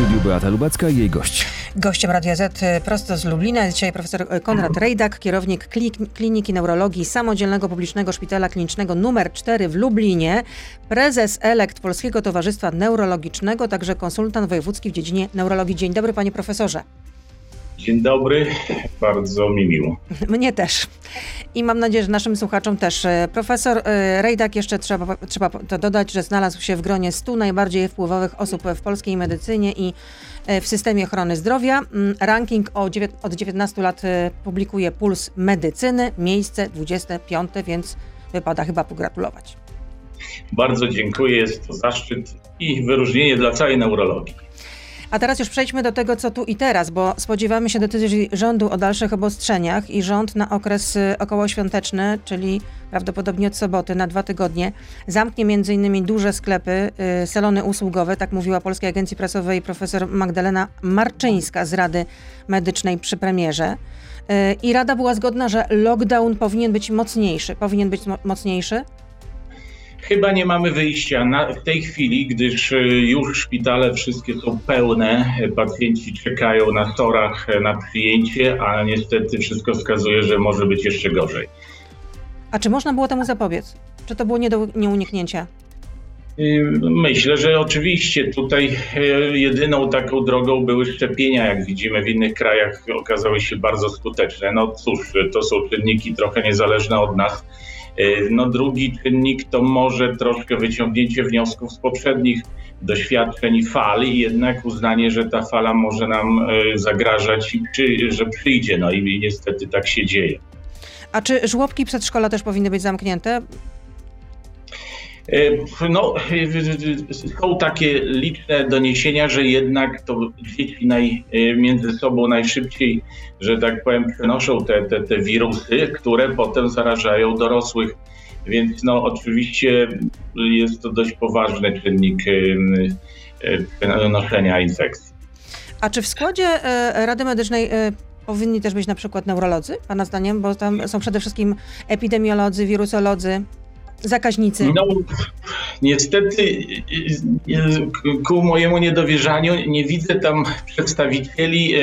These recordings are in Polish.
studiu Beata Lubacka i jej gość. Gościem Radia Z y, prosto z Lublina jest dzisiaj profesor y, Konrad Rejdak, kierownik Kliniki Neurologii Samodzielnego Publicznego Szpitala Klinicznego nr 4 w Lublinie, prezes elekt Polskiego Towarzystwa Neurologicznego, także konsultant wojewódzki w dziedzinie neurologii. Dzień dobry panie profesorze. Dzień dobry, bardzo mi miło. Mnie też. I mam nadzieję, że naszym słuchaczom też. E, profesor e, Rejdak, jeszcze trzeba, trzeba to dodać, że znalazł się w gronie 100 najbardziej wpływowych osób w polskiej medycynie i e, w systemie ochrony zdrowia. Mm, ranking od 19 lat publikuje Puls Medycyny, miejsce 25, więc wypada chyba pogratulować. Bardzo dziękuję, jest to zaszczyt i wyróżnienie dla całej neurologii. A teraz już przejdźmy do tego, co tu i teraz, bo spodziewamy się decyzji rządu o dalszych obostrzeniach i rząd na okres y, okołoświąteczny, czyli prawdopodobnie od soboty na dwa tygodnie, zamknie m.in. duże sklepy, y, salony usługowe, tak mówiła Polskiej Agencji Prasowej profesor Magdalena Marczyńska z Rady Medycznej przy premierze. Y, I Rada była zgodna, że lockdown powinien być mocniejszy. Powinien być mocniejszy? Chyba nie mamy wyjścia na, w tej chwili, gdyż y, już szpitale wszystkie są pełne, pacjenci czekają na torach na przyjęcie, a niestety wszystko wskazuje, że może być jeszcze gorzej. A czy można było temu zapobiec? Czy to było nie do nieuniknięcia? Y, myślę, że oczywiście tutaj y, jedyną taką drogą były szczepienia, jak widzimy w innych krajach okazały się bardzo skuteczne. No cóż, to są czynniki trochę niezależne od nas E, no drugi czynnik to może troszkę wyciągnięcie wniosków z poprzednich doświadczeń fal i jednak uznanie, że ta fala może nam e, zagrażać i przy, że przyjdzie. No i niestety tak się dzieje. A czy żłobki przedszkola też powinny być zamknięte? E, no, są takie liczne doniesienia, że jednak to dzieci naj, między sobą najszybciej, że tak powiem, przenoszą te, te, te wirusy, które potem zarażają dorosłych. Więc no, oczywiście jest to dość poważny czynnik przenoszenia infekcji. A czy w składzie e, Rady Medycznej e, powinni też być na przykład neurolodzy, Pana zdaniem? Bo tam są przede wszystkim epidemiolodzy, wirusolodzy zakaźnicy? No, niestety ku mojemu niedowierzaniu nie widzę tam przedstawicieli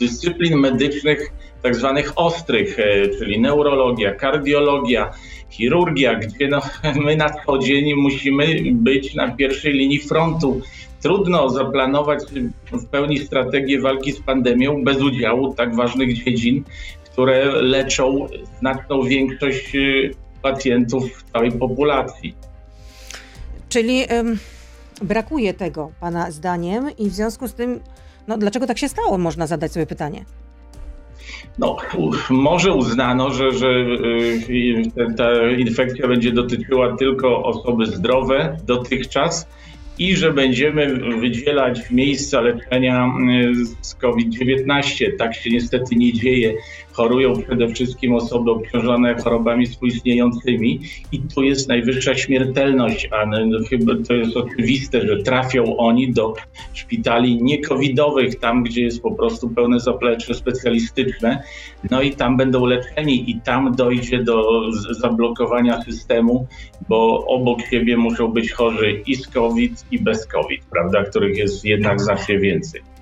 dyscyplin medycznych tak zwanych ostrych, e, czyli neurologia, kardiologia, chirurgia, gdzie no, my na co dzień musimy być na pierwszej linii frontu. Trudno zaplanować w pełni strategię walki z pandemią bez udziału tak ważnych dziedzin, które leczą znaczną większość pacjentów w całej populacji. Czyli ym, brakuje tego, Pana zdaniem, i w związku z tym, no, dlaczego tak się stało, można zadać sobie pytanie. No, może uznano, że, że y, ta infekcja będzie dotyczyła tylko osoby zdrowe dotychczas i że będziemy wydzielać miejsca leczenia y, z COVID-19. Tak się niestety nie dzieje. Chorują przede wszystkim osoby obciążone chorobami współistniejącymi i tu jest najwyższa śmiertelność, a no, chyba to jest oczywiste, że trafią oni do szpitali niekowidowych, tam gdzie jest po prostu pełne zaplecze specjalistyczne, no i tam będą leczeni i tam dojdzie do zablokowania systemu, bo obok siebie muszą być chorzy i z COVID, i bez COVID, prawda, których jest jednak znacznie więcej.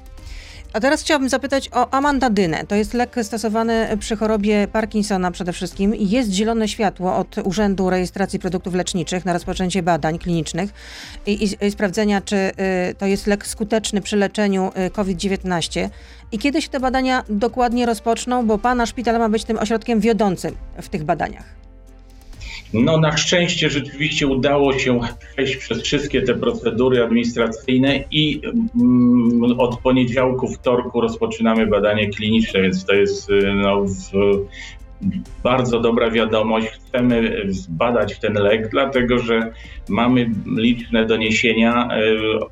A teraz chciałabym zapytać o amantadynę. To jest lek stosowany przy chorobie Parkinsona przede wszystkim. Jest zielone światło od Urzędu Rejestracji Produktów Leczniczych na rozpoczęcie badań klinicznych i, i, i sprawdzenia, czy y, to jest lek skuteczny przy leczeniu y, COVID-19. I kiedy się te badania dokładnie rozpoczną, bo Pana szpital ma być tym ośrodkiem wiodącym w tych badaniach? No na szczęście rzeczywiście udało się przejść przez wszystkie te procedury administracyjne i mm, od poniedziałku, wtorku rozpoczynamy badanie kliniczne, więc to jest y, no, w, bardzo dobra wiadomość. Chcemy zbadać ten lek, dlatego że mamy liczne doniesienia e,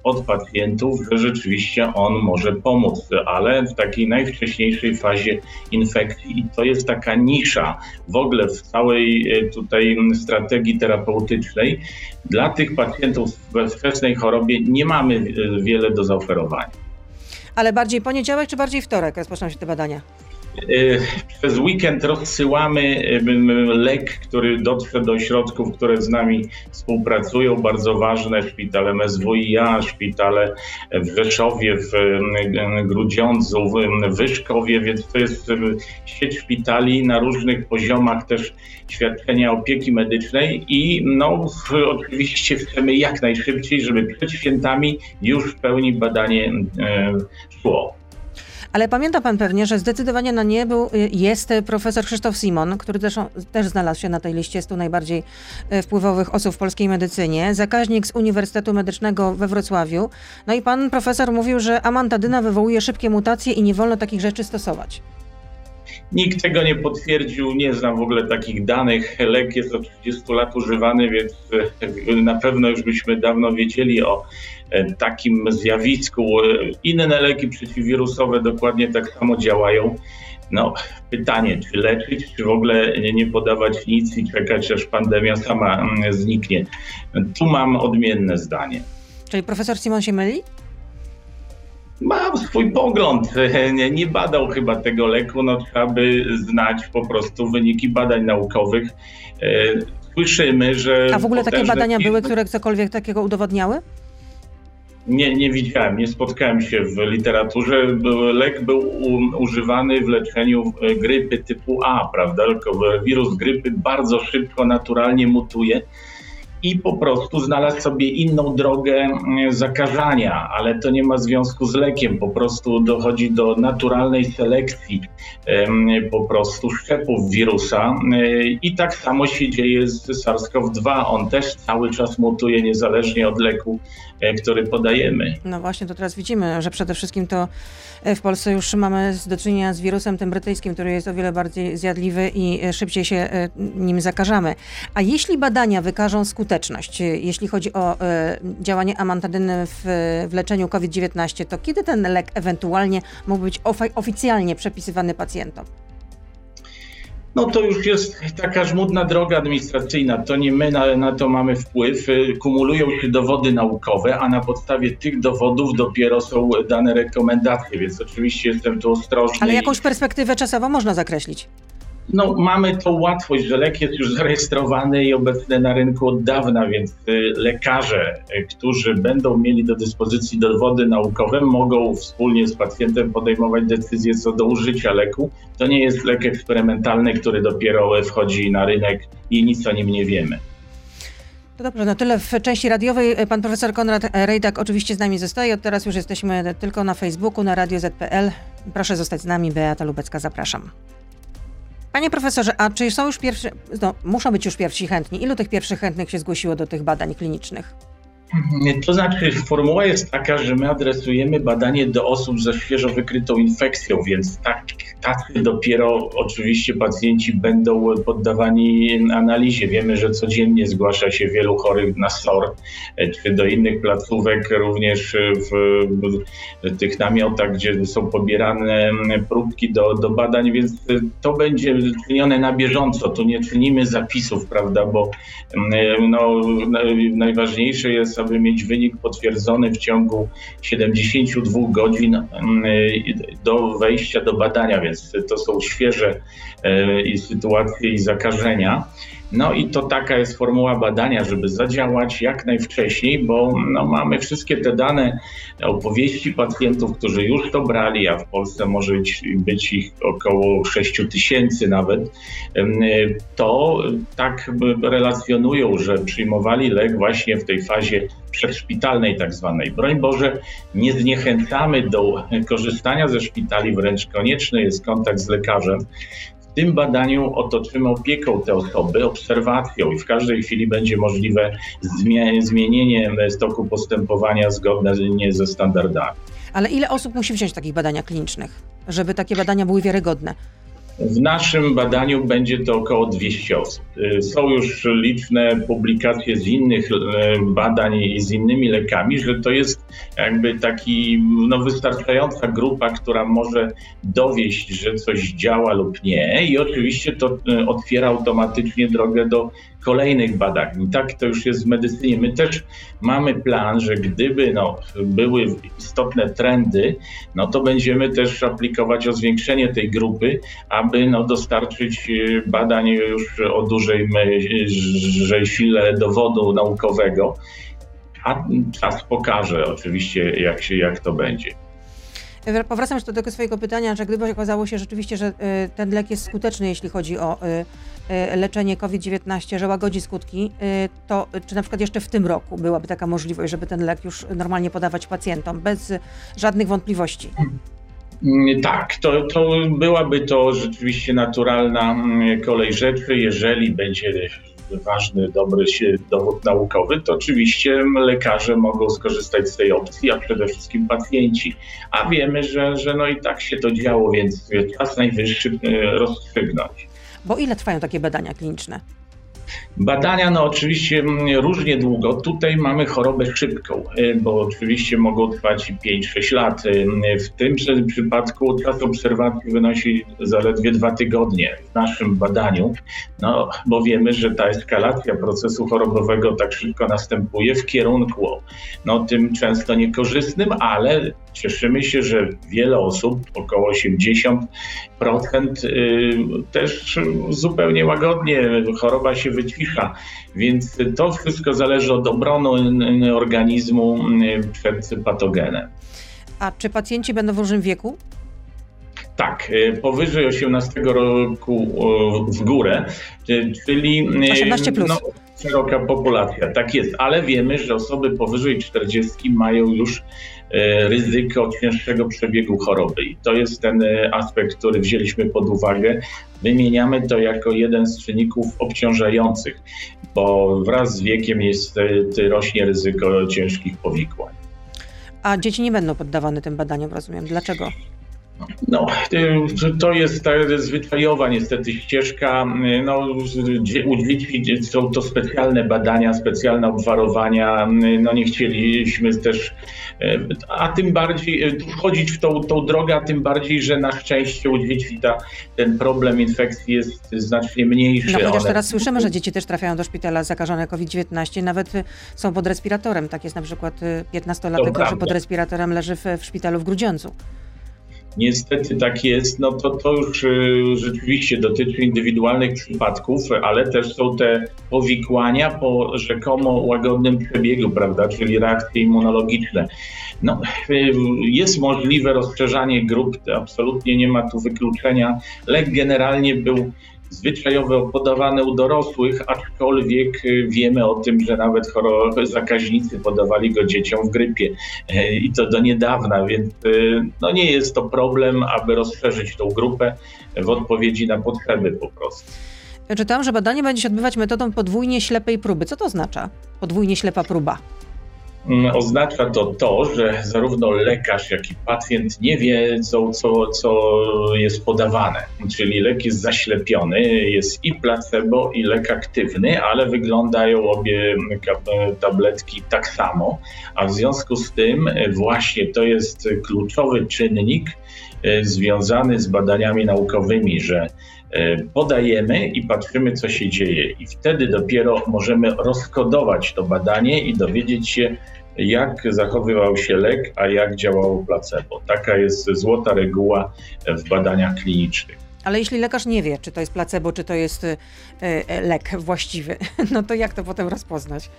od pacjentów, że rzeczywiście on może pomóc, ale w takiej najwcześniejszej fazie infekcji. I to jest taka nisza w ogóle w całej e, tutaj strategii terapeutycznej. Dla tych pacjentów we wczesnej chorobie nie mamy e, wiele do zaoferowania. Ale bardziej poniedziałek czy bardziej wtorek rozpoczną się te badania? Przez weekend rozsyłamy lek, który dotrze do ośrodków, które z nami współpracują, bardzo ważne, szpitale MSWiA, szpitale w Rzeszowie, w Grudziądzu, w Wyszkowie, więc to jest sieć szpitali na różnych poziomach też świadczenia opieki medycznej i no oczywiście chcemy jak najszybciej, żeby przed świętami już w pełni badanie szło. Ale pamięta pan pewnie, że zdecydowanie na nie był, y, jest profesor Krzysztof Simon, który też, też znalazł się na tej liście 100 najbardziej y, wpływowych osób w polskiej medycynie, zakaźnik z Uniwersytetu Medycznego we Wrocławiu. No i pan profesor mówił, że amantadyna wywołuje szybkie mutacje i nie wolno takich rzeczy stosować. Nikt tego nie potwierdził, nie znam w ogóle takich danych. Lek jest od 30 lat używany, więc e, na pewno już byśmy dawno wiedzieli o takim zjawisku. E, inne leki przeciwwirusowe dokładnie tak samo działają. No, pytanie, czy leczyć, czy w ogóle nie podawać nic i czekać, aż pandemia sama mm, zniknie. Tu mam odmienne zdanie. Czyli profesor Simon się myli? Mam swój pogląd. Nie, nie, badał chyba tego leku, no trzeba by znać po prostu wyniki badań naukowych. E, słyszymy, że. A w ogóle takie badania były, które cokolwiek takiego udowodniały? Nie, nie widziałem, nie spotkałem się w literaturze. Lek był używany w leczeniu grypy typu A, prawda? Wirus grypy bardzo szybko, naturalnie mutuje i po prostu znalazł sobie inną drogę mm, zakażania, ale to nie ma związku z lekiem, po prostu dochodzi do naturalnej selekcji po prostu szczepów wirusa i tak samo się dzieje z SARS-CoV-2. On też cały czas mutuje niezależnie od leku, e, który podajemy. No właśnie, to teraz widzimy, że przede wszystkim to e, w Polsce już mamy do czynienia z wirusem tym brytyjskim, który jest o wiele bardziej zjadliwy i e, szybciej się nim zakażamy. A jeśli badania wykażą skuteczność, skuteczność, jeśli chodzi o e, działanie amantadyny w, w leczeniu COVID-19, to kiedy ten lek ewentualnie mógł być oficjalnie przepisywany pacjentom? No to już jest taka żmudna droga administracyjna. To nie my na, na, to mamy wpływ. Kumulują się dowody naukowe, a na podstawie tych dowodów dopiero są dane rekomendacje, więc oczywiście jestem tu ostrożny. Ale jakąś perspektywę czasową można zakreślić? No, mamy tą łatwość, że lek jest już zarejestrowany i obecny na rynku od dawna, więc y, lekarze, y, którzy będą mieli do dyspozycji dowody naukowe, mogą wspólnie z pacjentem podejmować decyzje co do użycia leku. To nie jest lek eksperymentalny, który dopiero wchodzi na rynek i nic o nim nie wiemy. To dobrze, no tyle w części radiowej. Pan profesor Konrad Rejdak oczywiście z nami zostaje. Od teraz już jesteśmy tylko na Facebooku, na Radio ZPL. Proszę zostać z nami. Beata Lubecka, zapraszam. Panie profesorze, a czy są już pierwsi, no, muszą być już pierwsi chętni? Ilu tych pierwszych chętnych się zgłosiło do tych badań klinicznych? To znaczy, formuła jest taka, że my adresujemy badanie do osób ze świeżo wykrytą infekcją, więc tak, tacy dopiero oczywiście pacjenci będą poddawani analizie. Wiemy, że codziennie zgłasza się wielu chorych na SOR czy do innych placówek, również w, tych namiotach, gdzie są pobierane próbki do, do badań, więc to będzie czynione na bieżąco. Tu nie czynimy zapisów, prawda, bo no, najważniejsze jest aby mieć wynik potwierdzony w ciągu 72 godzin mm, do wejścia do badania, więc to są świeże e, sytuacje i zakażenia. No i to taka jest formuła badania, żeby zadziałać jak najwcześniej, bo no, mamy wszystkie te dane, opowieści pacjentów, którzy już to brali, a w Polsce może być, ich około 6 tysięcy nawet, to tak relacjonują, że przyjmowali lek właśnie w tej fazie przedszpitalnej tak zwanej. Broń Boże, nie zniechęcamy do korzystania ze szpitali, wręcz konieczny jest kontakt z lekarzem. W tym badaniu otoczymy opieką te osoby, obserwacją i w każdej chwili będzie możliwe zmienienie stoku postępowania zgodnie ze standardami. Ale ile osób musi wziąć takich badaniach klinicznych, żeby takie badania były wiarygodne? W naszym badaniu będzie to około 200 osób. Y, są już liczne publikacje z innych y, badań i z innymi lekami, że to jest jakby taki no, wystarczająca grupa, która może dowieść, że coś działa lub nie. I oczywiście to y, otwiera automatycznie drogę do kolejnych badań. I tak to już jest w medycynie. My też mamy plan, że gdyby no, były istotne trendy, no to będziemy też aplikować o zwiększenie tej grupy, aby no, dostarczyć y, badań już o dużej sile dowodu naukowego. A czas pokaże oczywiście, jak, się, jak to będzie. Powracam jeszcze do tego swojego pytania, że gdyby okazało się rzeczywiście, że y, ten lek jest skuteczny, jeśli chodzi o y, leczenie COVID-19, że łagodzi skutki, to czy na przykład jeszcze w tym roku byłaby taka możliwość, żeby ten lek już normalnie podawać pacjentom bez żadnych wątpliwości? Mm, tak, to, to byłaby to rzeczywiście naturalna mm, kolej rzeczy, jeżeli będzie ważny, dobry dowód naukowy, to oczywiście lekarze mogą skorzystać z tej opcji, a przede wszystkim pacjenci. A wiemy, że, że no i tak się to działo, więc czas najwyższy e, rozstrzygnąć. Bo ile trwają takie badania kliniczne? Badania, no oczywiście mm, różnie długo. Tutaj mamy chorobę szybką, y, bo oczywiście mogą trwać 5-6 lat. Y, w tym przypadku czas obserwacji wynosi zaledwie dwa tygodnie w naszym badaniu, no bo wiemy, że ta eskalacja procesu chorobowego tak szybko następuje w kierunku no, tym często niekorzystnym, ale cieszymy się, że wiele osób, około 80%, y, też zupełnie łagodnie choroba się wycisza. Więc to wszystko zależy od obrony organizmu przed patogenem. A czy pacjenci będą w różnym wieku? Tak, powyżej 18 roku w górę, czyli 18 plus. No, szeroka populacja. Tak jest, ale wiemy, że osoby powyżej 40 mają już ryzyko cięższego przebiegu choroby. I to jest ten e, aspekt, który wzięliśmy pod uwagę. Wymieniamy to jako jeden z czynników obciążających, bo wraz z wiekiem jest, e, rośnie ryzyko ciężkich powikłań. A dzieci nie będą poddawane tym badaniom, rozumiem. Dlaczego? No, to jest ta zwyczajowa niestety ścieżka. No, u dzieci są to specjalne badania, specjalne obwarowania. No nie chcieliśmy też, a tym bardziej wchodzić w tą, tą drogę, a tym bardziej, że na szczęście u dzieci ta, ten problem infekcji jest znacznie mniejszy. No chociaż One... teraz słyszymy, że dzieci też trafiają do szpitala zakażone COVID-19, nawet są pod respiratorem. Tak jest na przykład 15-latek, który pod respiratorem leży w, w szpitalu w Grudziądzu niestety tak jest, no to to już y, rzeczywiście dotyczy indywidualnych przypadków, ale też są te powikłania po rzekomo łagodnym przebiegu, prawda, czyli reakcje immunologiczne. No, y, jest możliwe rozszerzanie grup, absolutnie nie ma tu wykluczenia. Lek generalnie był zwyczajowo podawane u dorosłych, aczkolwiek y, wiemy o tym, że nawet choroby zakaźnicy podawali go dzieciom w grypie e, i to do niedawna, więc y, no nie jest to problem, aby rozszerzyć tą grupę w odpowiedzi na potrzeby po prostu. Czytam, że badanie będzie się odbywać metodą podwójnie ślepej próby. Co to oznacza? Podwójnie ślepa próba. Mm, oznacza to to, że zarówno lekarz, jak i pacjent nie wiedzą, co, co jest podawane. Czyli lek jest zaślepiony, jest i placebo, i lek aktywny, ale wyglądają obie tabletki tak samo. A w związku z tym właśnie to jest kluczowy czynnik e, związany z badaniami naukowymi, że e, podajemy i patrzymy, co się dzieje, i wtedy dopiero możemy rozkodować to badanie i dowiedzieć się, jak zachowywał się lek, a jak działało placebo. Taka jest złota reguła w badaniach klinicznych. Ale jeśli lekarz nie wie, czy to jest placebo, czy to jest y, y, lek właściwy, no to jak to potem rozpoznać?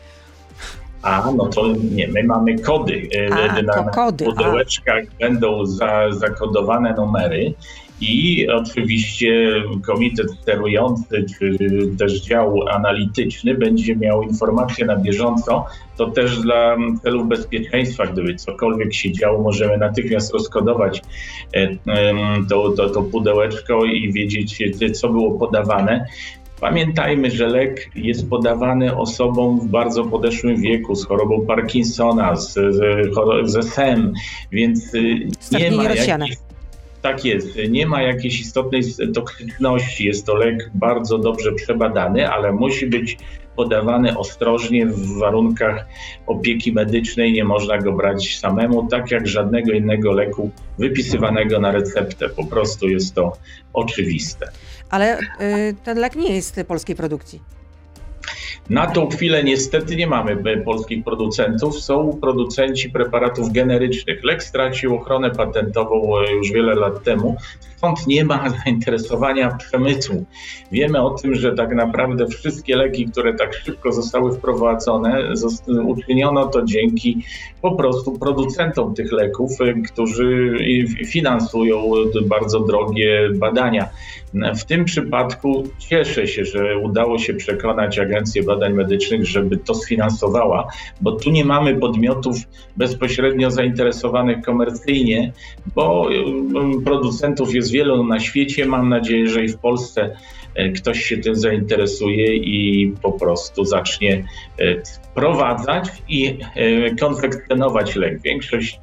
A, no to nie, my mamy kody. Y, a, na kody. pudełeczkach a. będą za, zakodowane numery i oczywiście komitet sterujący, czy też dział analityczny będzie miał informacje na bieżąco. To też dla celów bezpieczeństwa, gdyby cokolwiek się działo, możemy natychmiast rozkodować e, to, to, to pudełeczko i wiedzieć, co było podawane. Pamiętajmy, że lek jest podawany osobom w bardzo podeszłym wieku z chorobą Parkinsona, z, z, z SM, więc y, nie ma jakichś tak jest. Nie ma jakiejś istotnej toksyczności. Jest to lek bardzo dobrze przebadany, ale musi być podawany ostrożnie w warunkach opieki medycznej. Nie można go brać samemu, tak jak żadnego innego leku wypisywanego na receptę. Po prostu jest to oczywiste. Ale y, ten lek nie jest polskiej produkcji. Na tą chwilę niestety nie mamy polskich producentów, są producenci preparatów generycznych. Lek stracił ochronę patentową e, już wiele lat temu, stąd nie ma zainteresowania przemysłu. Wiemy o tym, że tak naprawdę wszystkie leki, które tak szybko zostały wprowadzone, uczyniono to dzięki po prostu producentom tych leków, e, którzy finansują bardzo drogie badania. W tym przypadku cieszę się, że udało się przekonać Agencję Badań Medycznych, żeby to sfinansowała, bo tu nie mamy podmiotów bezpośrednio zainteresowanych komercyjnie, bo y, producentów jest wielu na świecie. Mam nadzieję, że i w Polsce y, ktoś się tym zainteresuje i po prostu zacznie y, wprowadzać i konfekcjonować lek. Większość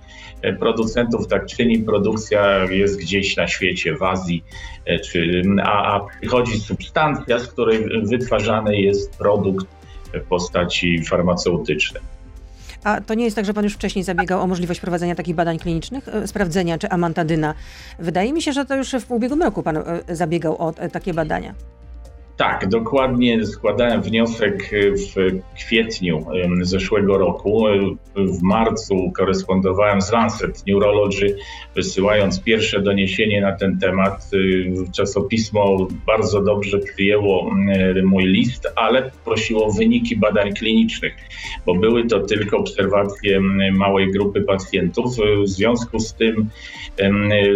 producentów tak czyni, produkcja jest gdzieś na świecie, w Azji, e, czy, a, a przychodzi substancja, z której wytwarzany jest produkt w postaci farmaceutycznej. A to nie jest tak, że pan już wcześniej zabiegał o możliwość prowadzenia takich badań klinicznych, e, sprawdzenia czy amantadyna. Wydaje mi się, że to już w ubiegłym roku pan e, zabiegał o takie badania. Tak, dokładnie składałem wniosek w kwietniu zeszłego roku. W marcu korespondowałem z Lancet Neurology, wysyłając pierwsze doniesienie na ten temat. Czasopismo bardzo dobrze przyjęło mój list, ale prosiło wyniki badań klinicznych, bo były to tylko obserwacje małej grupy pacjentów. W związku z tym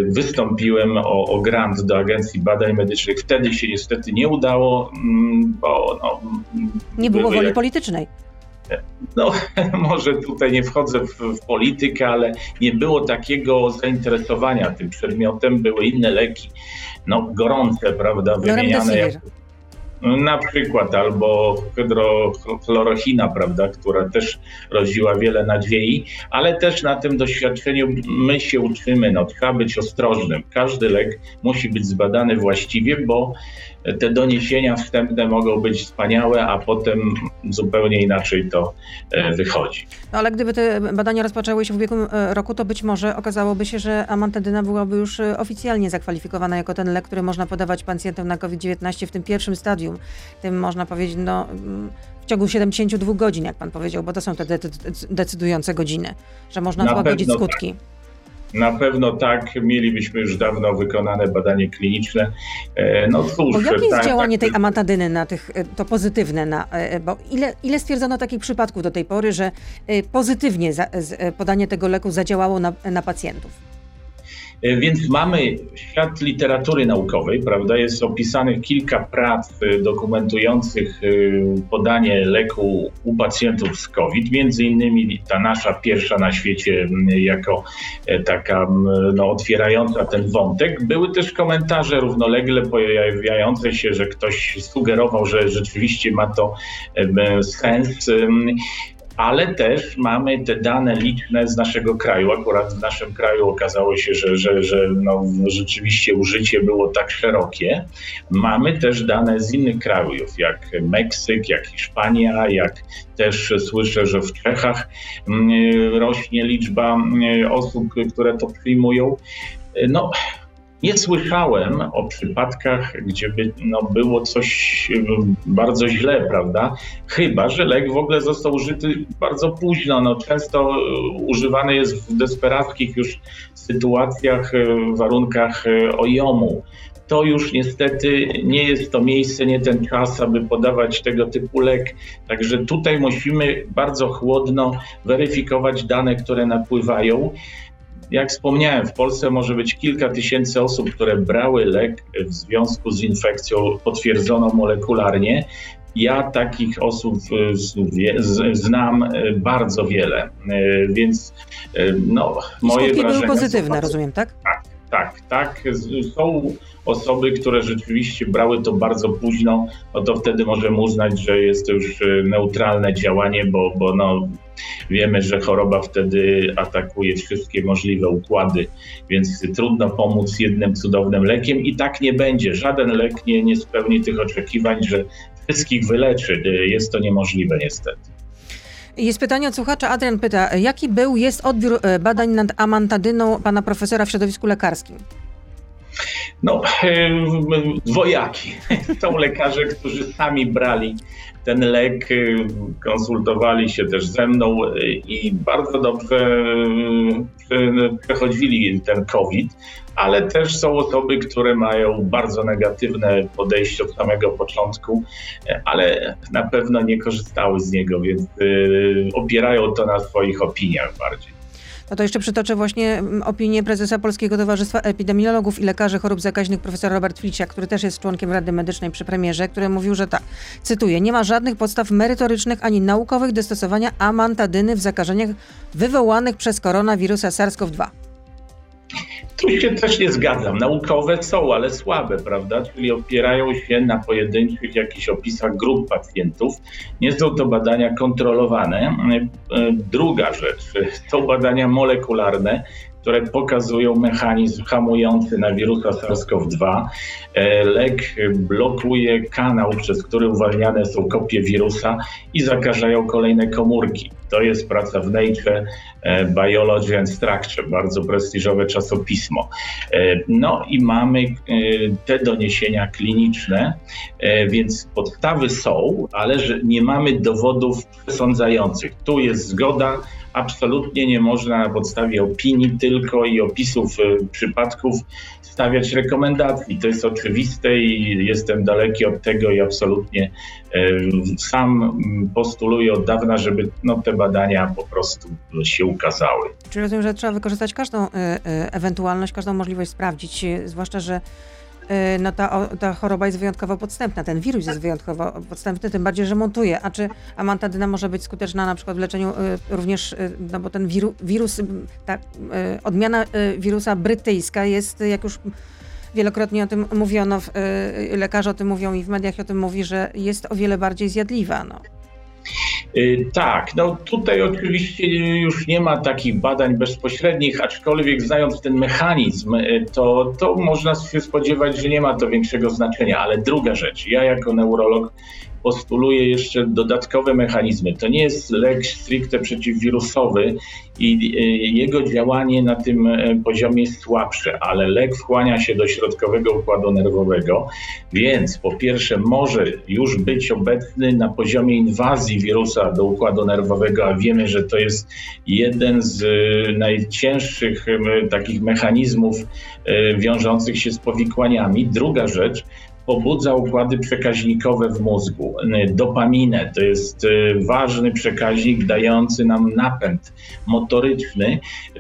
wystąpiłem o, o grant do Agencji Badań Medycznych. Wtedy się niestety nie udało Bo no, nie było woli jak... politycznej. No, może tutaj nie wchodzę w, w, politykę, ale nie było takiego zainteresowania tym przedmiotem. Były inne leki, no gorące, prawda, wymieniane. Jak, na przykład, albo hydrochlorochina, prawda, która też rodziła wiele nadziei, ale też na tym doświadczeniu my się uczymy, no, trzeba być ostrożnym. Każdy lek musi być zbadany właściwie, bo te doniesienia wstępne mogą być wspaniałe, a potem zupełnie inaczej to e, wychodzi. No ale gdyby te badania rozpoczęły się w ubiegłym e, roku, to być może okazałoby się, że amantadyna byłaby już e, oficjalnie zakwalifikowana jako ten lek, który można podawać pacjentom na COVID-19 w tym pierwszym stadium. Tym można powiedzieć, no mm, w ciągu 72 godzin, jak pan powiedział, bo to są te decydujące godziny, że można złagodzić skutki. Tak. Na pewno tak, mielibyśmy już dawno wykonane badanie kliniczne. E, no cóż, jakie jest tak, działanie tak, tej amatadyny na tych, e, to pozytywne, na, e, bo ile, ile stwierdzono takich przypadków do tej pory, że pozytywnie za, podanie tego leku zadziałało na, na pacjentów? E, więc mamy świat literatury naukowej, prawda? Jest opisanych kilka prac e, dokumentujących e, podanie leku u pacjentów z COVID, między innymi ta nasza pierwsza na świecie jako taka no, otwierająca ten wątek. Były też komentarze równolegle pojawiające się, że ktoś sugerował, że rzeczywiście ma to sens ale też mamy te dane liczne z naszego kraju. Akurat w naszym kraju okazało się, że, że, że no, rzeczywiście użycie było tak szerokie. Mamy też dane z innych krajów, jak Meksyk, jak Hiszpania, jak też słyszę, że w Czechach mm, rośnie liczba mm, osób, które to przyjmują. No, nie słyszałem o przypadkach, gdzie by no, było coś bardzo źle, prawda? Chyba, że lek w ogóle został użyty bardzo późno. No, często używany jest w desperackich już sytuacjach, warunkach ojomu to już niestety nie jest to miejsce, nie ten czas, aby podawać tego typu lek. Także tutaj musimy bardzo chłodno weryfikować dane, które napływają. Jak wspomniałem, w Polsce może być kilka tysięcy osób, które brały lek w związku z infekcją potwierdzoną molekularnie. Ja takich osób e, znam e, bardzo wiele, e, więc no, moje Skutki wrażenia były pozytywne, rozumiem, tak? Tak, tak, tak. Są osoby, które rzeczywiście brały to bardzo późno, no to wtedy możemy uznać, że jest to już neutralne działanie, bo, bo no, Wiemy, że choroba wtedy atakuje wszystkie możliwe układy, więc trudno pomóc jednym cudownym lekiem i tak nie będzie. Żaden lek nie, nie spełni tych oczekiwań, że wszystkich wyleczy. Jest to niemożliwe niestety. Jest pytanie od słuchacza. Adrian pyta, jaki był, jest odbiór e, badań nad amantadyną pana profesora w środowisku lekarskim? No, dwojaki. Są lekarze, którzy sami brali ten lek, konsultowali się też ze mną i bardzo dobrze przechodzili ten COVID, ale też są osoby, które mają bardzo negatywne podejście od samego początku, ale na pewno nie korzystały z niego, więc opierają to na swoich opiniach bardziej. No to jeszcze przytoczę właśnie mm, opinię prezesa Polskiego Towarzystwa Epidemiologów i Lekarzy Chorób Zakaźnych, profesor Robert Fliciak, który też jest członkiem Rady Medycznej przy premierze, który mówił, że tak, cytuję, nie ma żadnych podstaw merytorycznych ani naukowych do stosowania amantadyny w zakażeniach wywołanych przez koronawirusa SARS-CoV-2. Tu się też nie zgadzam. Naukowe są, ale słabe, prawda? Czyli opierają się na pojedynczych jakichś opisach grup pacjentów. Nie są to badania kontrolowane. Druga rzecz, są badania molekularne, które pokazują mechanizm hamujący na wirusa SARS-CoV-2. E, lek blokuje kanał, przez który uwalniane są kopie wirusa i zakażają kolejne komórki. To jest praca w Nature e, Biology and Structure, bardzo prestiżowe czasopismo. E, no i mamy te doniesienia kliniczne, więc podstawy są, ale że nie mamy dowodów przesądzających. Tu jest zgoda, absolutnie nie można na podstawie opinii tylko i opisów przypadków stawiać rekomendacji. To jest oczywiste i jestem daleki od tego i absolutnie sam postuluję od dawna, żeby no, te badania po prostu się ukazały. Czyli rozumiem, że trzeba wykorzystać każdą y, ewentualność, każdą możliwość sprawdzić, zwłaszcza, że no ta, ta choroba jest wyjątkowo podstępna, ten wirus jest wyjątkowo podstępny, tym bardziej, że montuje. A czy amantadyna może być skuteczna na przykład w leczeniu również, no bo ten wiru, wirus, ta odmiana wirusa brytyjska jest, jak już wielokrotnie o tym mówiono, lekarze o tym mówią i w mediach o tym mówi, że jest o wiele bardziej zjadliwa. No. Y, tak, no tutaj oczywiście już nie ma takich badań bezpośrednich, aczkolwiek znając ten mechanizm, y, to, to można się spodziewać, że nie ma to większego znaczenia. Ale druga rzecz, ja jako neurolog postuluje jeszcze dodatkowe mechanizmy. To nie jest lek stricte przeciwwirusowy i e, jego działanie na tym e, poziomie jest słabsze, ale lek wchłania się do środkowego układu nerwowego, więc po pierwsze może już być obecny na poziomie inwazji wirusa do układu nerwowego, a wiemy, że to jest jeden z e, najcięższych takich mechanizmów wiążących się z powikłaniami. Druga rzecz, pobudza układy przekaźnikowe w mózgu. Dopaminę to jest y, ważny przekaźnik dający nam napęd motoryczny.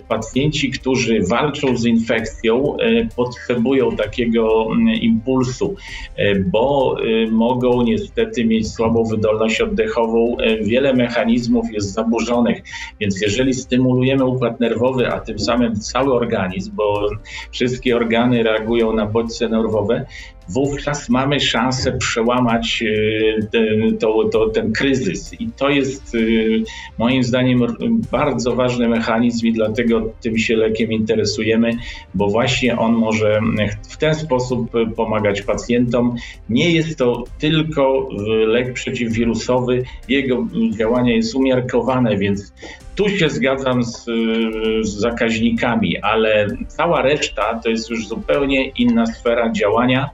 Pacjenci, którzy walczą z infekcją, y, potrzebują takiego mm, impulsu, y, bo mogą niestety mieć słabą wydolność oddechową. Wiele mechanizmów jest zaburzonych, więc jeżeli stymulujemy układ nerwowy, a tym samym cały organizm, bo wszystkie organy reagują na bodźce nerwowe, wówczas mamy szansę przełamać e, ten, to, to, ten kryzys. I to jest e, moim zdaniem bardzo ważny mechanizm i dlatego tym się lekiem interesujemy, bo właśnie on może w ten sposób pomagać pacjentom. Nie jest to tylko lek przeciwwirusowy, jego działanie jest umiarkowane, więc tu się zgadzam z, z, zakaźnikami, ale cała reszta to jest już zupełnie inna sfera działania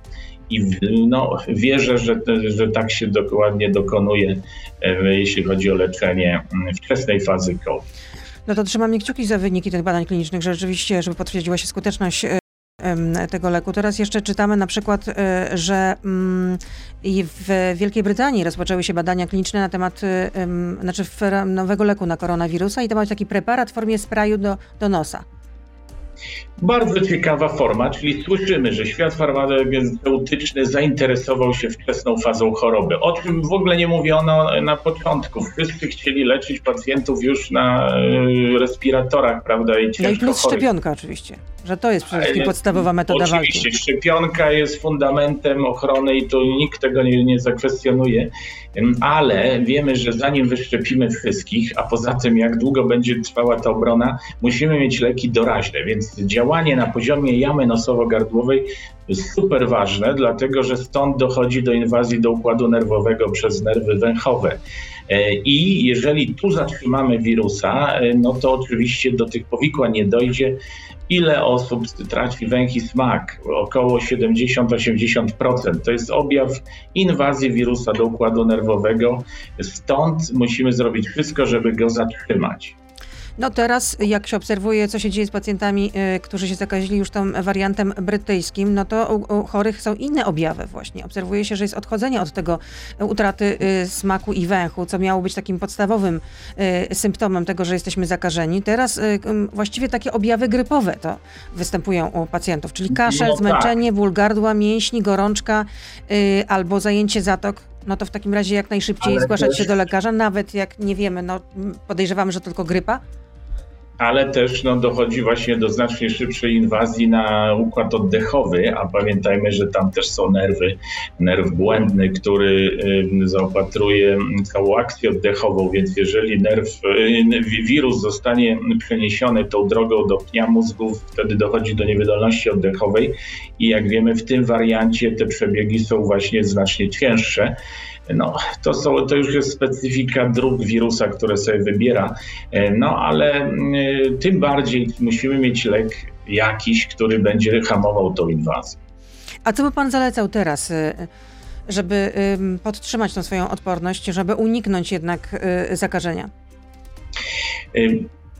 i no, wierzę, że, że tak się dokładnie dokonuje, e, jeśli chodzi o leczenie mm, wczesnej fazy COVID. No to trzymamy kciuki za wyniki tych badań klinicznych, że rzeczywiście, żeby potwierdziła się skuteczność e, tego leku. Teraz jeszcze czytamy na przykład, e, że mm, w Wielkiej Brytanii rozpoczęły się badania kliniczne na temat znaczy nowego leku na koronawirusa i to ma taki preparat w formie sprayu do, do nosa. Bardzo ciekawa forma, czyli słyszymy, że świat farmaceutyczny zainteresował się wczesną fazą choroby, o czym w ogóle nie mówiono na początku. Wszyscy chcieli leczyć pacjentów już na e, respiratorach, prawda? I no i plus chorych. szczepionka oczywiście, że to jest przede wszystkim podstawowa metoda Oczywiście, walki. Oczywiście, szczepionka jest fundamentem ochrony i tu nikt tego nie, nie zakwestionuje, ale wiemy, że zanim wyszczepimy wszystkich, a poza tym jak długo będzie trwała ta obrona, musimy mieć leki doraźne, więc działanie na poziomie jamy nosowo-gardłowej jest super ważne, dlatego że stąd dochodzi do inwazji do układu nerwowego przez nerwy węchowe. I jeżeli tu zatrzymamy wirusa, no to oczywiście do tych powikłań nie dojdzie. Ile osób traci węch i smak? Około 70-80%. To jest objaw inwazji wirusa do układu nerwowego. Stąd musimy zrobić wszystko, żeby go zatrzymać. No teraz, jak się obserwuje, co się dzieje z pacjentami, y, którzy się zakazili już tym wariantem brytyjskim, no to u, chorych są inne objawy właśnie. Obserwuje się, że jest odchodzenie od tego utraty y, smaku i węchu, co miało być takim podstawowym symptomem tego, że jesteśmy zakażeni. Teraz właściwie takie objawy grypowe to występują u pacjentów, czyli kaszel, no tak. zmęczenie, ból gardła, mięśni, gorączka albo zajęcie zatok no to w takim razie jak najszybciej Ale zgłaszać też... się do lekarza, nawet jak nie wiemy, no podejrzewamy, że to tylko grypa ale też no, dochodzi właśnie do znacznie szybszej inwazji na układ oddechowy, a pamiętajmy, że tam też są nerwy, nerw błędny, który zaopatruje całą akcję oddechową, więc jeżeli nerw, wirus zostanie przeniesiony tą drogą do pnia mózgu, wtedy dochodzi do niewydolności oddechowej i jak wiemy w tym wariancie te przebiegi są właśnie znacznie cięższe. No, to, są, to już jest specyfika dróg wirusa, które sobie wybiera, e, no ale mm, tym bardziej musimy mieć lek jakiś, który będzie hamował tą inwazję. A co by pan zalecał teraz, e, żeby podtrzymać tą swoją odporność, żeby uniknąć jednak e, zakażenia?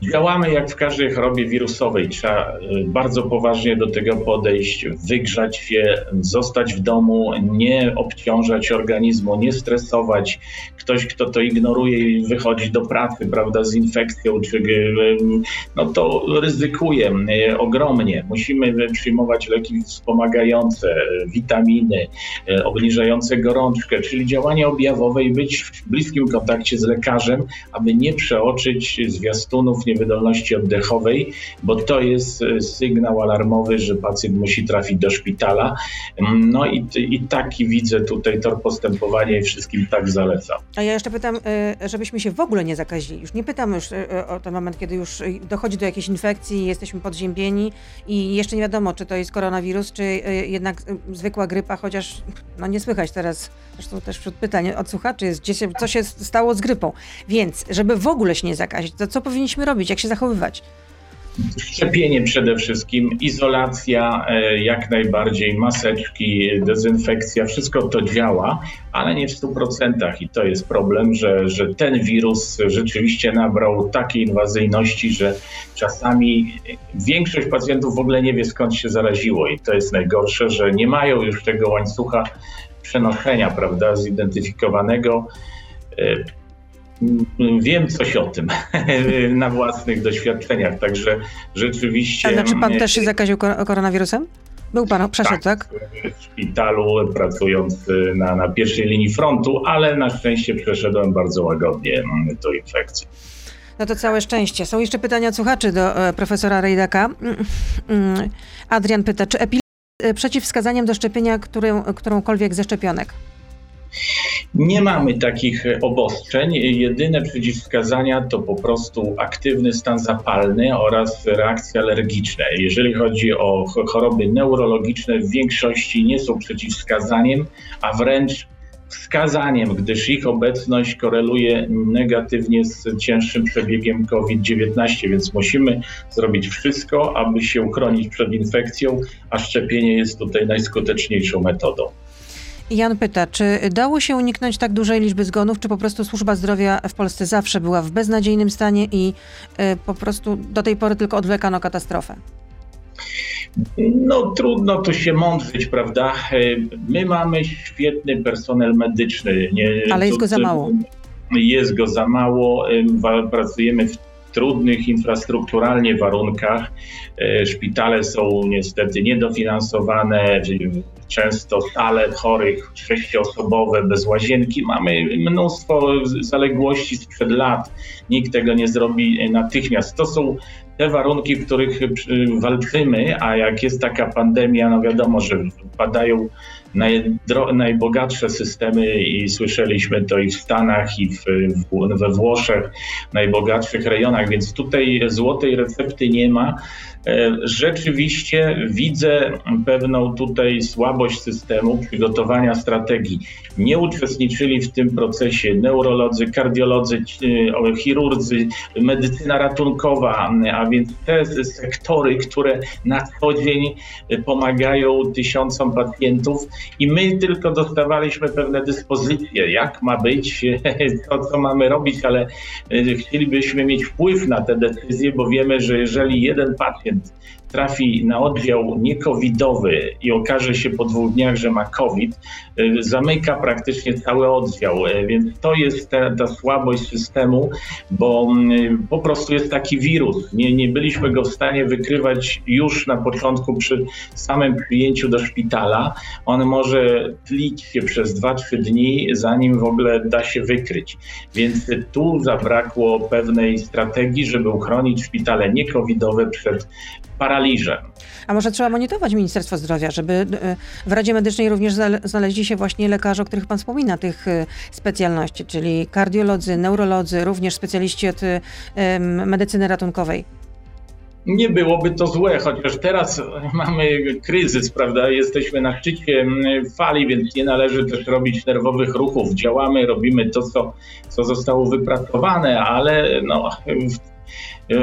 Działamy jak w każdej chorobie wirusowej. Trzeba y, bardzo poważnie do tego podejść, wygrzać się, zostać w domu, nie obciążać organizmu, nie stresować. Ktoś, kto to ignoruje i wychodzi do pracy, prawda, z infekcją, czy, y, no to ryzykuje y, ogromnie. Musimy przyjmować leki wspomagające, witaminy, obniżające gorączkę, czyli działanie objawowe i być w bliskim kontakcie z lekarzem, aby nie przeoczyć zwiastunów, niewydolności oddechowej, bo to jest e, sygnał alarmowy, że pacjent musi trafić do szpitala. Mm, no i, i taki widzę tutaj tor postępowania i wszystkim tak zalecam. A ja jeszcze pytam, e, żebyśmy się w ogóle nie zakazili. Już nie pytam już e, o ten moment, kiedy już dochodzi do jakiejś infekcji, jesteśmy podziębieni i jeszcze nie wiadomo, czy to jest koronawirus, czy jednak zwykła grypa, chociaż no nie słychać teraz, zresztą też wśród pytań od słuchaczy jest, gdzie się, co się stało z grypą. Więc, żeby w ogóle się nie zakazić, to co powinniśmy robić? Jak się zachowywać? Szczepienie przede wszystkim, izolacja e, jak najbardziej, maseczki, dezynfekcja, wszystko to działa, ale nie w 100%. I to jest problem, że, że ten wirus rzeczywiście nabrał takiej inwazyjności, że czasami większość pacjentów w ogóle nie wie skąd się zaraziło. I to jest najgorsze, że nie mają już tego łańcucha przenoszenia, prawda, zidentyfikowanego e, Wiem coś o tym na własnych doświadczeniach, także rzeczywiście. A znaczy pan też się zakaził koronawirusem? Był pan, przeszedł, tak? tak? W szpitalu, pracując na, na pierwszej linii frontu, ale na szczęście przeszedłem bardzo łagodnie tę infekcję. No to całe szczęście. Są jeszcze pytania od słuchaczy do e, profesora Rejdaka. Mm, mm, Adrian pyta, czy epilepsja przeciwwskazaniem do szczepienia którą, którąkolwiek ze szczepionek? Nie mamy takich obostrzeń. Jedyne przeciwwskazania to po prostu aktywny stan zapalny oraz reakcje alergiczne. Jeżeli chodzi o choroby neurologiczne, w większości nie są przeciwwskazaniem, a wręcz wskazaniem, gdyż ich obecność koreluje negatywnie z cięższym przebiegiem COVID-19, więc musimy zrobić wszystko, aby się uchronić przed infekcją, a szczepienie jest tutaj najskuteczniejszą metodą. Jan pyta, czy dało się uniknąć tak dużej liczby zgonów, czy po prostu służba zdrowia w Polsce zawsze była w beznadziejnym stanie i y, po prostu do tej pory tylko odwlekano katastrofę? No trudno tu się mądrzyć, prawda? My mamy świetny personel medyczny. Nie, Ale jest go za mało. Jest go za mało. Pracujemy w trudnych infrastrukturalnie warunkach. E, szpitale są niestety niedofinansowane, często sale chorych sześcioosobowe bez łazienki. Mamy mnóstwo zaległości sprzed lat. Nikt tego nie zrobi natychmiast. To są te warunki, w których walczymy, a jak jest taka pandemia, no wiadomo, że padają najbogatsze systemy i słyszeliśmy to i w Stanach, i w, w, we Włoszech, najbogatszych rejonach, więc tutaj złotej recepty nie ma. E, rzeczywiście widzę pewną tutaj słabość systemu przygotowania strategii. Nie uczestniczyli w tym procesie neurolodzy, kardiolodzy, e, chirurdzy, medycyna ratunkowa, a więc te sektory, które na co dzień pomagają tysiącom pacjentów i my tylko dostawaliśmy pewne dyspozycje, jak ma być, to co mamy robić, ale e, chcielibyśmy mieć wpływ na te decyzje, bo wiemy, że jeżeli jeden pacjent trafi na oddział niekowidowy i okaże się po dwóch dniach, że ma COVID, y, zamyka praktycznie cały oddział. Y, więc to jest ta, ta słabość systemu, bo y, po prostu jest taki wirus. Nie, nie byliśmy go w stanie wykrywać już na początku przy samym przyjęciu do szpitala. On może tlić się przez 2-3 dni, zanim w ogóle da się wykryć. Więc tu zabrakło pewnej strategii, żeby uchronić szpitale niekowidowe przed paraliżem. A może trzeba monitorować Ministerstwo Zdrowia, żeby e, w Radzie Medycznej również znaleźli się właśnie lekarze, o których Pan wspomina, tych e, specjalności, czyli kardiolodzy, neurolodzy, również specjaliści od medycyny ratunkowej. Nie byłoby to złe, chociaż teraz mamy kryzys, prawda? Jesteśmy na szczycie fali, więc nie należy też robić nerwowych ruchów. Działamy, robimy to, co, co zostało wypracowane, ale no,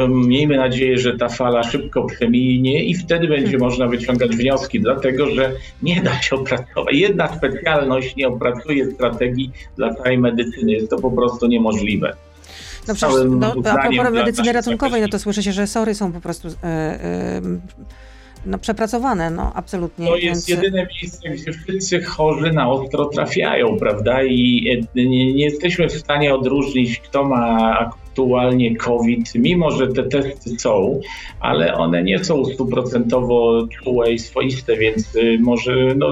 Miejmy nadzieję, że ta fala szybko przeminie i wtedy będzie hmm. można wyciągać wnioski, dlatego że nie da się opracować. Jedna specjalność nie opracuje strategii dla całej medycyny. Jest to po prostu niemożliwe. No przecież, no, a propos medycyny ratunkowej, no to słyszę się, że sory są po prostu e, e, no, przepracowane, no absolutnie. To jest więc... jedyne miejsce, gdzie wszyscy chorzy na ostro trafiają, prawda? I e, nie, nie jesteśmy w stanie odróżnić, kto ma aktualnie COVID, mimo że te testy są, ale one nie są stuprocentowo czułe i swoiste, więc y, może no,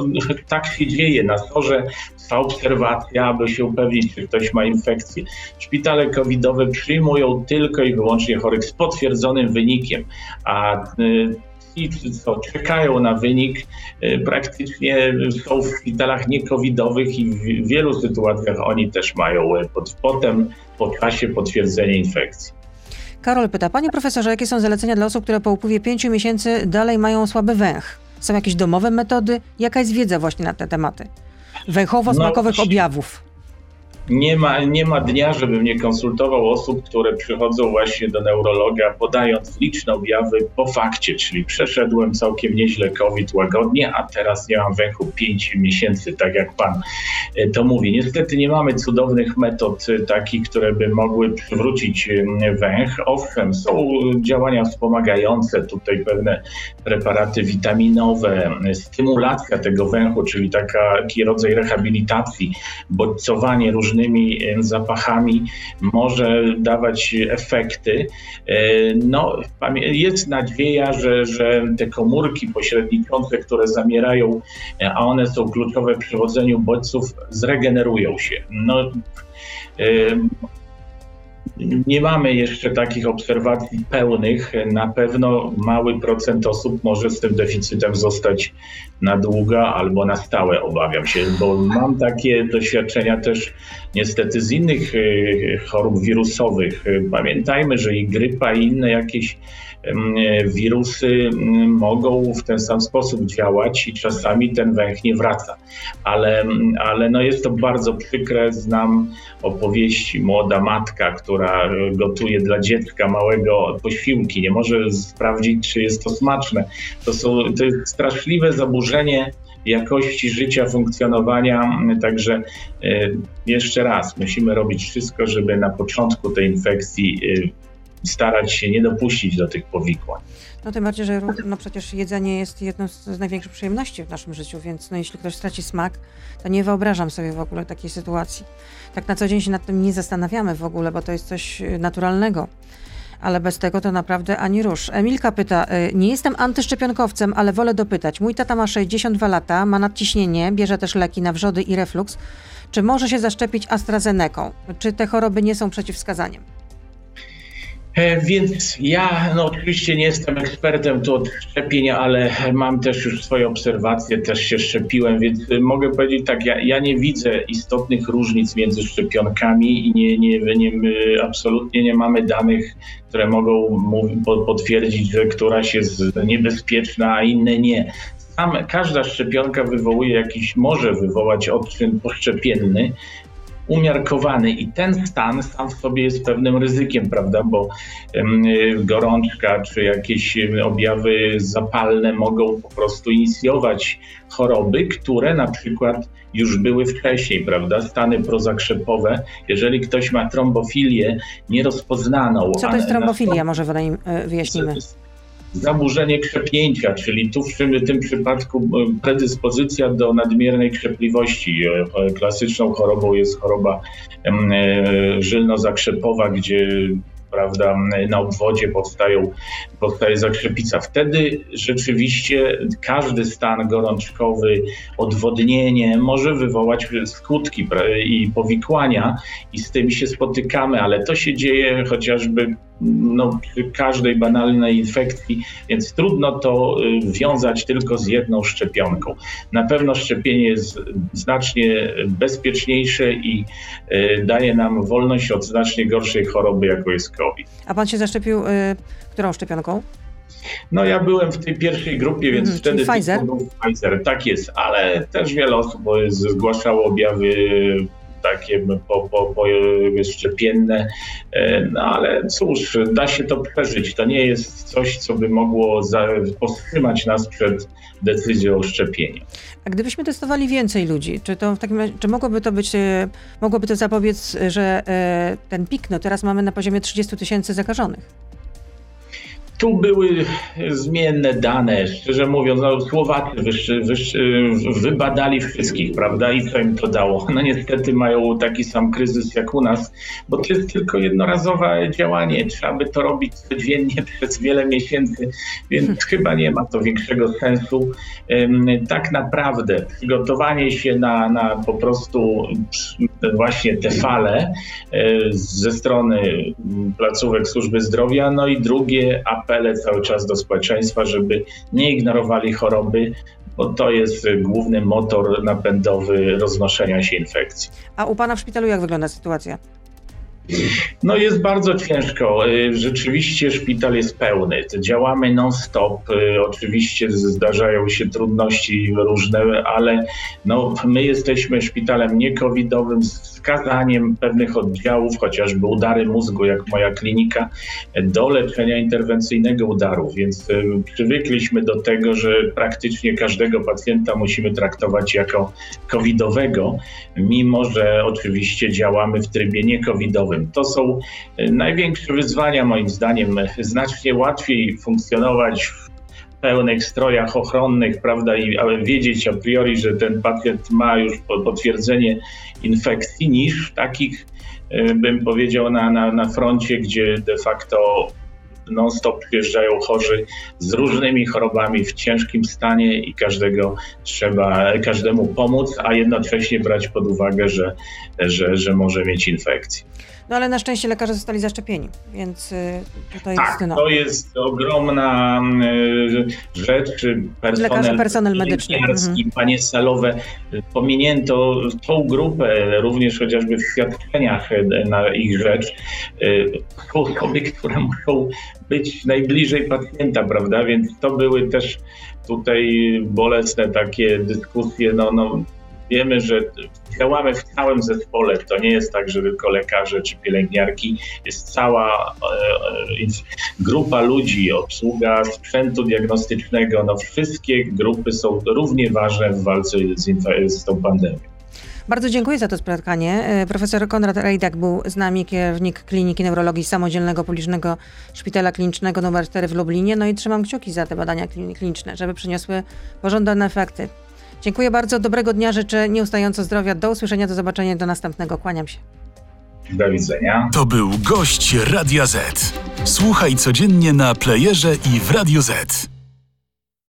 tak się dzieje. Na torze trwa obserwacja, aby się upewnić, czy ktoś ma infekcję. Szpitale covidowe przyjmują tylko i wyłącznie chorych z potwierdzonym wynikiem, a ci, co czekają na wynik, y, praktycznie są w szpitalach niekowidowych i w wielu sytuacjach oni też mają pod, potem po czasie potwierdzenie infekcji. Karol pyta, panie profesorze, jakie są zalecenia dla osób, które po upływie pięciu miesięcy dalej mają słaby węch? Są jakieś domowe metody? Jaka jest wiedza właśnie na te tematy? Węchowo-smakowych no, objawów nie ma, nie ma dnia, żebym nie konsultował osób, które przychodzą właśnie do neurologa, podając liczne objawy po fakcie, czyli przeszedłem całkiem nieźle COVID łagodnie, a teraz nie mam węchu 5 miesięcy, tak jak pan e, to mówi. Niestety nie mamy cudownych metod e, takich, które by mogły przywrócić e, węch. Owszem, są działania wspomagające, tutaj pewne preparaty witaminowe, stymulacja tego węchu, czyli taki rodzaj rehabilitacji, bodźcowanie różnych różnymi zapachami może dawać efekty. E, no, jest nadzieja, że, że te komórki pośredniczące, które zamierają, e, a one są kluczowe w przewodzeniu bodźców, zregenerują się. No, e, nie mamy jeszcze takich obserwacji pełnych. Na pewno mały procent osób może z tym deficytem zostać na długo albo na stałe, obawiam się, bo mam takie doświadczenia też niestety z innych e, chorób wirusowych. Pamiętajmy, że i grypa, i inne jakieś wirusy mogą w ten sam sposób działać i czasami ten węch nie wraca. Ale, ale no jest to bardzo przykre. Znam opowieści młoda matka, która gotuje dla dziecka małego posiłki, nie może sprawdzić, czy jest to smaczne. To, są, to jest straszliwe zaburzenie jakości życia, funkcjonowania. Także e, jeszcze raz, musimy robić wszystko, żeby na początku tej infekcji e, starać się nie dopuścić do tych powikłań. No tym bardziej, że no przecież jedzenie jest jedną z największych przyjemności w naszym życiu, więc no jeśli ktoś straci smak, to nie wyobrażam sobie w ogóle takiej sytuacji. Tak na co dzień się nad tym nie zastanawiamy w ogóle, bo to jest coś y, naturalnego. Ale bez tego to naprawdę ani rusz. Emilka pyta, y, nie jestem antyszczepionkowcem, ale wolę dopytać. Mój tata ma 62 lata, ma nadciśnienie, bierze też leki na wrzody i refluks. Czy może się zaszczepić AstraZeneką? Czy te choroby nie są przeciwwskazaniem? E, Więc ja no, oczywiście nie jestem ekspertem tu od szczepień, ale mam też już swoje obserwacje, też się szczepiłem, więc mogę powiedzieć tak, ja, ja nie widzę istotnych różnic między szczepionkami i nie, nie, nie, absolutnie nie mamy danych, które mogą potwierdzić, że któraś jest niebezpieczna, a inne nie. Każda szczepionka wywołuje jakiś, może wywołać odczyn poszczepienny, umiarkowany i ten stan sam w sobie jest pewnym ryzykiem, prawda, bo gorączka czy jakieś objawy zapalne mogą po prostu inicjować choroby, które na przykład już były wcześniej, prawda, stany prozakrzepowe. Jeżeli ktoś ma trombofilię nierozpoznaną, Co to jest trombofilia, może e, wyjaśnimy. Zaburzenie krzepięcia, czyli tu w tym, przypadku e, predyspozycja do nadmiernej krzepliwości. E, Klasyczną chorobą jest choroba e, żylno-zakrzepowa, gdzie prawda, na obwodzie powstają, powstaje zakrzepica. Wtedy rzeczywiście każdy stan gorączkowy, odwodnienie może wywołać skutki i powikłania i z tym się spotykamy, ale to się dzieje chociażby no, przy każdej banalnej infekcji, więc trudno to y, wiązać tylko z jedną szczepionką. Na pewno szczepienie jest znacznie bezpieczniejsze i y, daje nam wolność od znacznie gorszej choroby, jaką jest COVID. A pan się zaszczepił e, którą szczepionką? No ja byłem w tej pierwszej grupie, więc Mhm, wtedy Pfizer? Pfizer. Tak jest, ale też wiele osób zgłaszało objawy takie po, po, po szczepienne, E, no ale cóż, da się to przeżyć. To nie jest coś, co by mogło za, powstrzymać nas przed decyzją o szczepieniu. A gdybyśmy testowali więcej ludzi, czy to w takim czy mogłoby to być, e, mogłoby to zapobiec, że e, ten pik, no teraz mamy na poziomie 30 tysięcy zakażonych? Tu były zmienne dane, szczerze mówiąc, no, Słowacy wyższy, wyższy, wybadali wszystkich, prawda? I co im to dało? No niestety mają taki sam kryzys jak u nas, bo to jest tylko jednorazowe działanie. Trzeba by to robić codziennie przez wiele miesięcy, więc chyba nie ma to większego sensu. Tak naprawdę przygotowanie się na, na po prostu właśnie te fale e, ze strony placówek służby zdrowia, no i drugie apele cały czas do społeczeństwa, żeby nie ignorowali choroby, bo to jest główny motor napędowy roznoszenia się infekcji. A u pana w szpitalu jak wygląda sytuacja? No jest bardzo ciężko. Y, Rzeczywiście szpital jest pełny. Działamy non-stop. Y, Oczywiście zdarzają się trudności różne, ale no, my jesteśmy szpitalem niekowidowym z wskazaniem pewnych oddziałów, chociażby udary mózgu, jak moja klinika, do leczenia interwencyjnego udarów. Więc y, przywykliśmy do tego, że praktycznie każdego pacjenta musimy traktować jako covidowego, mimo że oczywiście działamy w trybie niekowidowym. To są y, największe wyzwania moim zdaniem. Znacznie łatwiej funkcjonować w pełnych strojach ochronnych, prawda, i wiedzieć a priori, że ten pacjent ma już po- potwierdzenie infekcji, niż w takich, y, bym powiedział, na, na, na froncie, gdzie de facto non-stop przyjeżdżają chorzy z różnymi chorobami w ciężkim stanie i każdego trzeba, każdemu pomóc, a jednocześnie brać pod uwagę, że, że, że może mieć infekcję. No ale na szczęście lekarze zostali zaszczepieni, więc y, tutaj Tak, jest no. to jest ogromna y, rzecz. Personel, Lekarze, personel medyczny. pielęgniarski, Panie salowe, pominięto tą grupę również chociażby w świadczeniach y, na ich rzecz. Są osoby, które muszą być najbliżej pacjenta, prawda? Więc to były też tutaj bolesne takie dyskusje. No, no, wiemy, że działamy w całym zespole. To nie jest tak, że tylko lekarze czy pielęgniarki. Jest cała e, e, grupa ludzi, obsługa sprzętu diagnostycznego. No, wszystkie grupy są równie ważne w walce z, z tą pandemią. Bardzo dziękuję za to spotkanie. E, Profesor Konrad Rejdak był z nami, kierownik Kliniki Neurologii Samodzielnego Publicznego Szpitala Klinicznego nr 4 w Lublinie. No i trzymam kciuki za te badania klin- kliniczne, żeby przyniosły pożądane efekty. Dziękuję bardzo, dobrego dnia, życzę nieustająco zdrowia. Do usłyszenia, do zobaczenia, do następnego. Kłaniam się. Do widzenia. To był gość Radia Z. Słuchaj codziennie na playerze i w Radio Z.